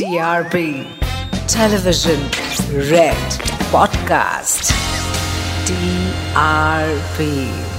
TRP Television Red Podcast. TRP